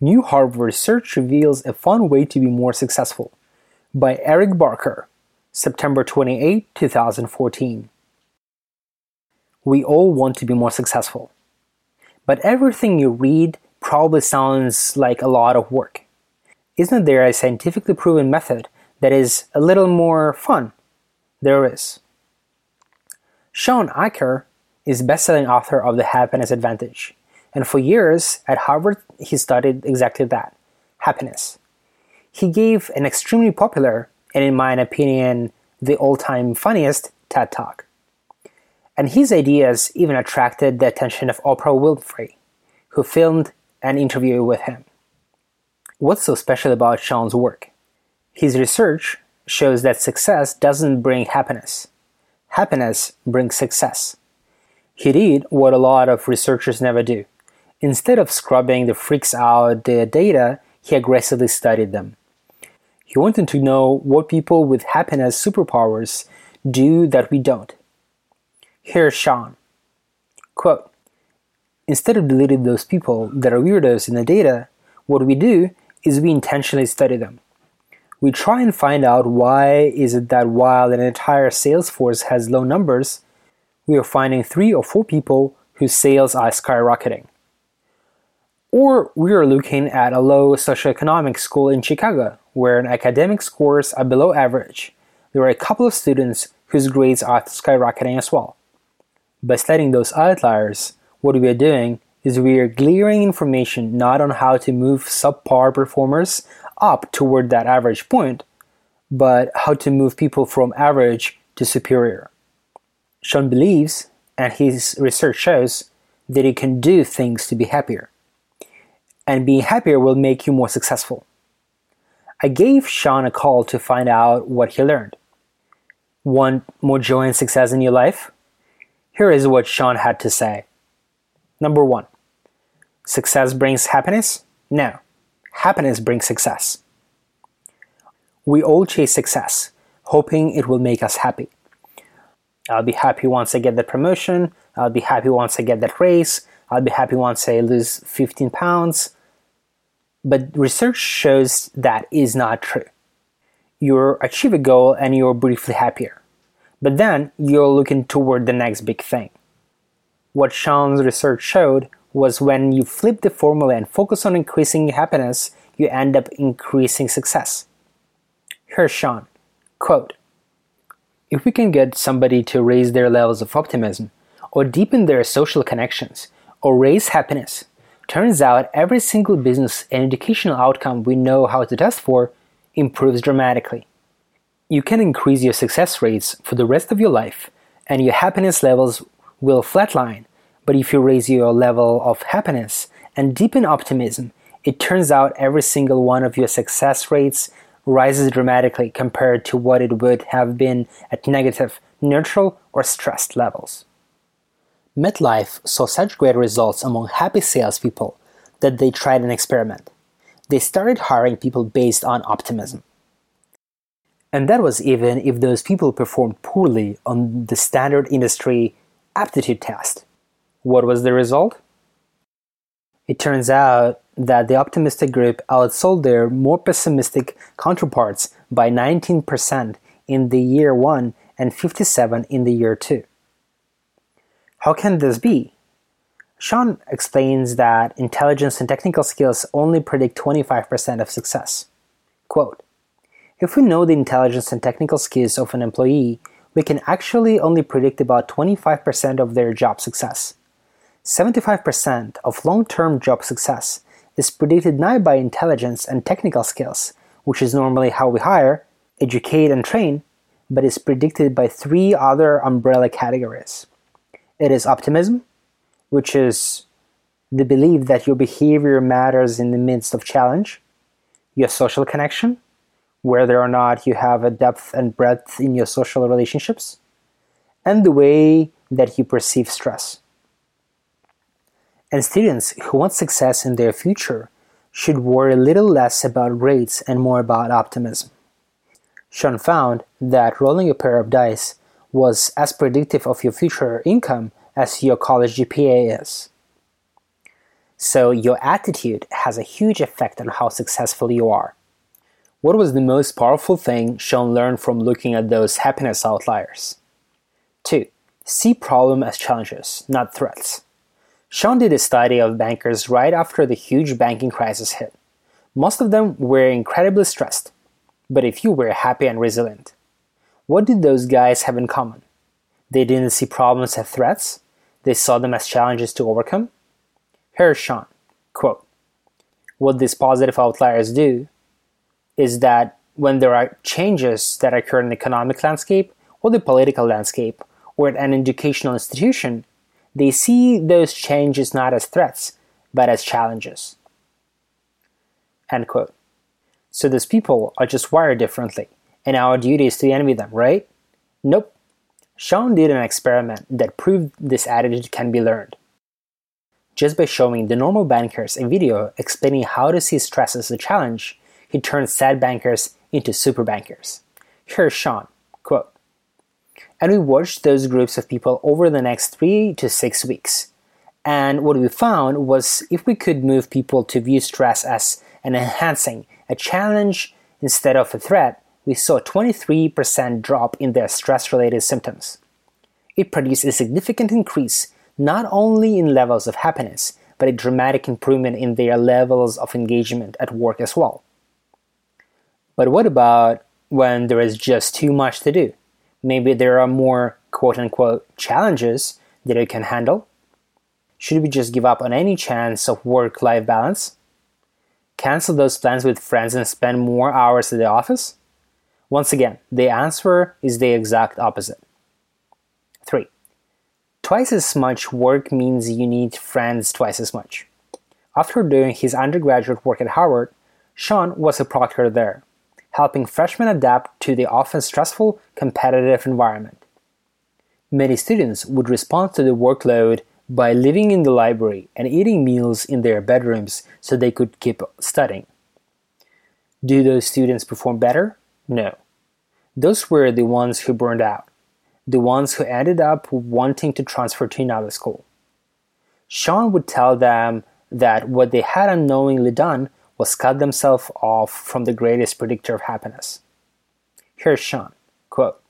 New Harvard research reveals a fun way to be more successful by Eric Barker, September 28, 2014. We all want to be more successful. But everything you read probably sounds like a lot of work. Isn't there a scientifically proven method that is a little more fun? There is. Shawn Achor is best-selling author of The Happiness Advantage, and for years at Harvard he studied exactly that, happiness. He gave an extremely popular, and in my opinion, the all-time funniest TED Talk. And his ideas even attracted the attention of Oprah Winfrey, who filmed an interview with him. What's so special about Shawn's work? His research shows that success doesn't bring happiness. Happiness brings success. He did what a lot of researchers never do. Instead of scrubbing the freaks out the data, he aggressively studied them. He wanted to know what people with happiness superpowers do that we don't. Here's Shawn. Quote, Instead of deleting those people that are weirdos in the data, what we do is we intentionally study them. We try and find out why is it that while an entire sales force has low numbers, we are finding three or four people whose sales are skyrocketing. Or we are looking at a low socioeconomic school in Chicago where an academic scores are below average. There are a couple of students whose grades are skyrocketing as well. By studying those outliers, what we are doing is we are clearing information not on how to move subpar performers up toward that average point, but how to move people from average to superior. Shawn believes, and his research shows, that he can do things to be happier. And being happier will make you more successful. I gave Shawn a call to find out what he learned. Want more joy and success in your life? Here is what Shawn had to say. Number one, Success brings happiness? No. Happiness brings success. We all chase success, hoping it will make us happy. I'll be happy once I get that promotion. I'll be happy once I get that raise. I'll be happy once I lose 15 pounds. But research shows that is not true. You achieve a goal and you're briefly happier. But then you're looking toward the next big thing. What Shawn's research showed was when you flip the formula and focus on increasing happiness, you end up increasing success. Here's Shawn, Quote, if we can get somebody to raise their levels of optimism, or deepen their social connections, or raise happiness, turns out every single business and educational outcome we know how to test for improves dramatically. You can increase your success rates for the rest of your life, and your happiness levels will flatline but if you raise your level of happiness and deepen optimism, it turns out every single one of your success rates rises dramatically compared to what it would have been at negative, neutral, or stressed levels. MetLife saw such great results among happy salespeople that they tried an experiment. They started hiring people based on optimism. And that was even if those people performed poorly on the standard industry aptitude test. What was the result? It turns out that the optimistic group outsold their more pessimistic counterparts by 19% in the year 1 and 57 in the year 2. How can this be? Shawn explains that intelligence and technical skills only predict 25% of success. Quote, if we know the intelligence and technical skills of an employee, we can actually only predict about 25% of their job success. 75% of long-term job success is predicted not by intelligence and technical skills, which is normally how we hire, educate, and train, but is predicted by three other umbrella categories. It is optimism, which is the belief that your behavior matters in the midst of challenge, your social connection, whether or not you have a depth and breadth in your social relationships, and the way that you perceive stress and students who want success in their future should worry a little less about grades and more about optimism. Shawn found that rolling a pair of dice was as predictive of your future income as your college GPA is. So your attitude has a huge effect on how successful you are. What was the most powerful thing Shawn learned from looking at those happiness outliers? 2. See problem as challenges, not threats. Shawn did a study of bankers right after the huge banking crisis hit. Most of them were incredibly stressed, but a few were happy and resilient. What did those guys have in common? They didn't see problems as threats, they saw them as challenges to overcome. Here's Shawn quote, What these positive outliers do is that when there are changes that occur in the economic landscape or the political landscape or at an educational institution, they see those changes not as threats, but as challenges. End quote. So those people are just wired differently, and our duty is to envy them, right? Nope. Shawn did an experiment that proved this attitude can be learned. Just by showing the normal bankers a video explaining how to see stress as a challenge, he turned sad bankers into super bankers. Here's Shawn, quote, and we watched those groups of people over the next three to six weeks. And what we found was if we could move people to view stress as an enhancing, a challenge instead of a threat, we saw a 23% drop in their stress related symptoms. It produced a significant increase not only in levels of happiness, but a dramatic improvement in their levels of engagement at work as well. But what about when there is just too much to do? Maybe there are more quote unquote challenges that you can handle? Should we just give up on any chance of work life balance? Cancel those plans with friends and spend more hours at the office? Once again, the answer is the exact opposite. 3. Twice as much work means you need friends twice as much. After doing his undergraduate work at Harvard, Shawn was a proctor there helping freshmen adapt to the often stressful, competitive environment. Many students would respond to the workload by living in the library and eating meals in their bedrooms so they could keep studying. Do those students perform better? No. Those were the ones who burned out, the ones who ended up wanting to transfer to another school. Shawn would tell them that what they had unknowingly done was cut themselves off from the greatest predictor of happiness. Here's Shawn quote,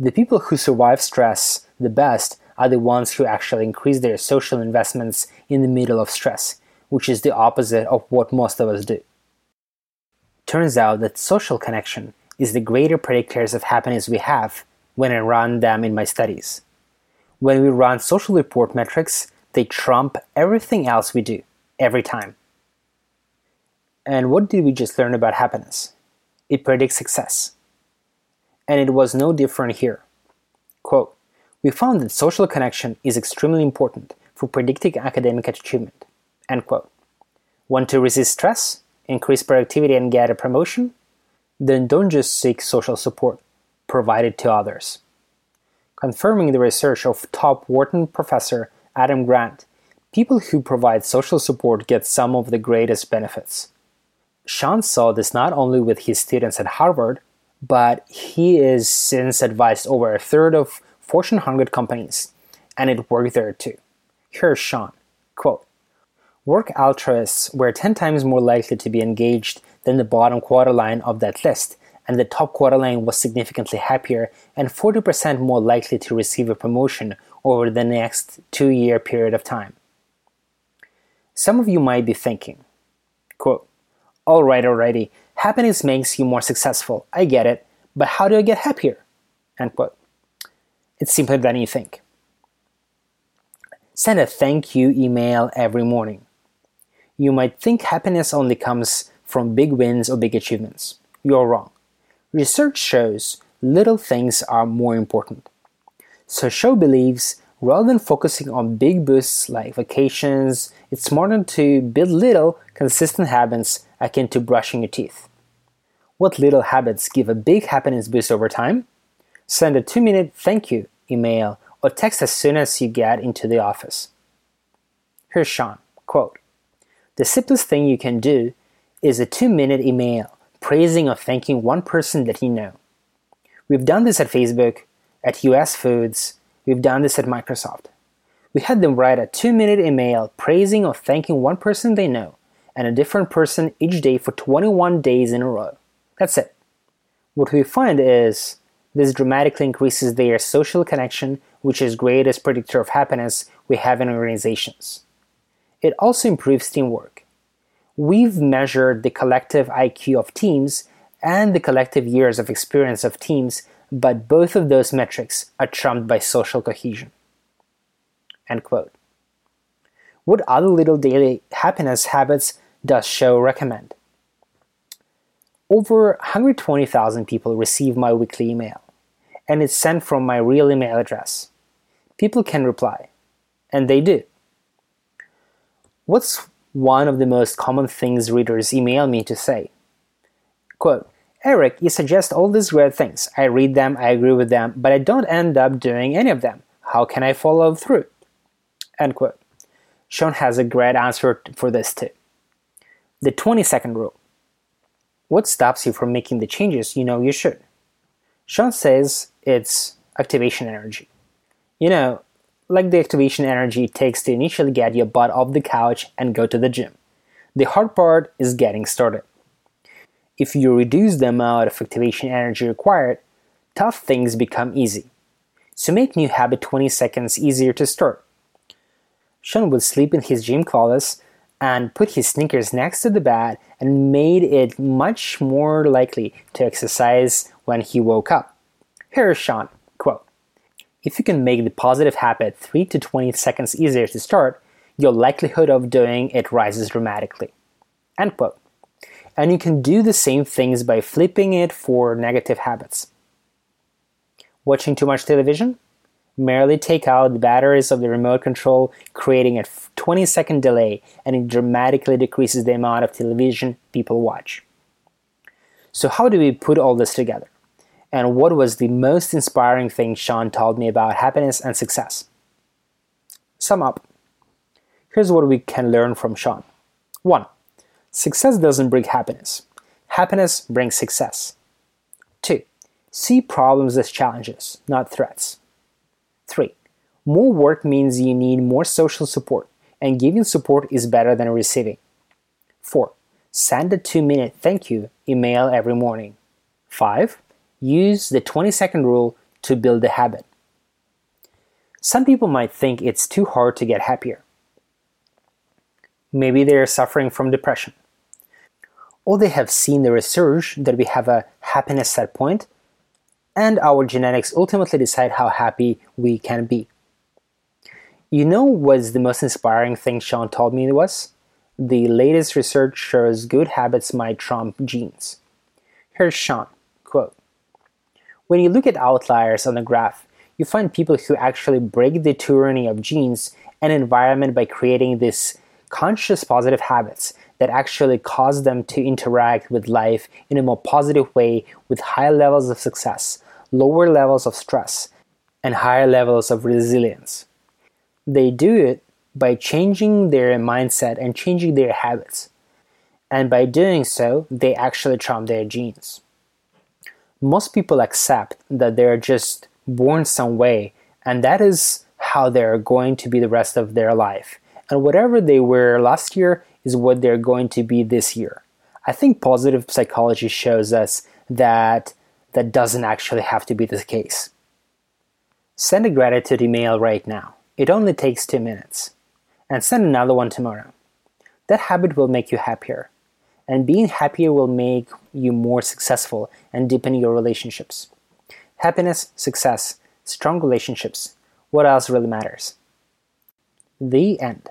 The people who survive stress the best are the ones who actually increase their social investments in the middle of stress, which is the opposite of what most of us do. Turns out that social connection is the greater predictors of happiness we have when I run them in my studies. When we run social report metrics, they trump everything else we do, every time. And what did we just learn about happiness? It predicts success. And it was no different here. Quote, we found that social connection is extremely important for predicting academic achievement. End quote. Want to resist stress, increase productivity, and get a promotion? Then don't just seek social support, provide it to others. Confirming the research of top Wharton professor Adam Grant, people who provide social support get some of the greatest benefits. Shawn saw this not only with his students at Harvard, but he is since advised over a third of Fortune 100 companies, and it worked there too. Here's Shawn, quote, Work altruists were 10 times more likely to be engaged than the bottom quarter line of that list, and the top quarter line was significantly happier and 40% more likely to receive a promotion over the next two year period of time. Some of you might be thinking, quote, Alright, alrighty. Happiness makes you more successful. I get it. But how do I get happier? End quote. It's simpler than you think. Send a thank you email every morning. You might think happiness only comes from big wins or big achievements. You're wrong. Research shows little things are more important. So, Shawn believes rather than focusing on big boosts like vacations, it's smarter to build little, consistent habits akin to brushing your teeth. What little habits give a big happiness boost over time? Send a two minute thank you email or text as soon as you get into the office. Here's Shawn quote, The simplest thing you can do is a two minute email praising or thanking one person that you know. We've done this at Facebook, at US Foods, we've done this at Microsoft. We had them write a two minute email praising or thanking one person they know and a different person each day for 21 days in a row. That's it. What we find is this dramatically increases their social connection, which is greatest predictor of happiness we have in organizations. It also improves teamwork. We've measured the collective IQ of teams and the collective years of experience of teams, but both of those metrics are trumped by social cohesion. End quote. What other little daily happiness habits does Shawn recommend? Over 120,000 people receive my weekly email, and it's sent from my real email address. People can reply, and they do. What's one of the most common things readers email me to say? Quote, Eric, you suggest all these great things. I read them, I agree with them, but I don't end up doing any of them. How can I follow through? End quote. Shawn has a great answer for this too. The 20 second rule. What stops you from making the changes you know you should? Shawn says it's activation energy. You know, like the activation energy it takes to initially get your butt off the couch and go to the gym. The hard part is getting started. If you reduce the amount of activation energy required, tough things become easy. So make new habit 20 seconds easier to start. Shawn would sleep in his gym clothes and put his sneakers next to the bed and made it much more likely to exercise when he woke up. Here's Shawn, If you can make the positive habit 3 to 20 seconds easier to start, your likelihood of doing it rises dramatically. End quote. And you can do the same things by flipping it for negative habits. Watching too much television? merely take out the batteries of the remote control, creating a 20 second delay, and it dramatically decreases the amount of television people watch. So, how do we put all this together? And what was the most inspiring thing Shawn told me about happiness and success? Sum up. Here's what we can learn from Shawn 1. Success doesn't bring happiness, happiness brings success. 2. See problems as challenges, not threats. 3. More work means you need more social support, and giving support is better than receiving. 4. Send a 2 minute thank you email every morning. 5. Use the 20 second rule to build a habit. Some people might think it's too hard to get happier. Maybe they are suffering from depression. Or they have seen the research that we have a happiness set point and our genetics ultimately decide how happy we can be. You know what's the most inspiring thing Shawn told me was? The latest research shows good habits might trump genes. Here's Shawn, quote, When you look at outliers on the graph, you find people who actually break the tyranny of genes and environment by creating these conscious positive habits that actually cause them to interact with life in a more positive way with high levels of success, lower levels of stress, and higher levels of resilience. They do it by changing their mindset and changing their habits. And by doing so, they actually trump their genes. Most people accept that they're just born some way, and that is how they're going to be the rest of their life. And whatever they were last year is what they're going to be this year. I think positive psychology shows us that that doesn't actually have to be the case. Send a gratitude email right now. It only takes two minutes. And send another one tomorrow. That habit will make you happier. And being happier will make you more successful and deepen your relationships. Happiness, success, strong relationships. What else really matters? The end.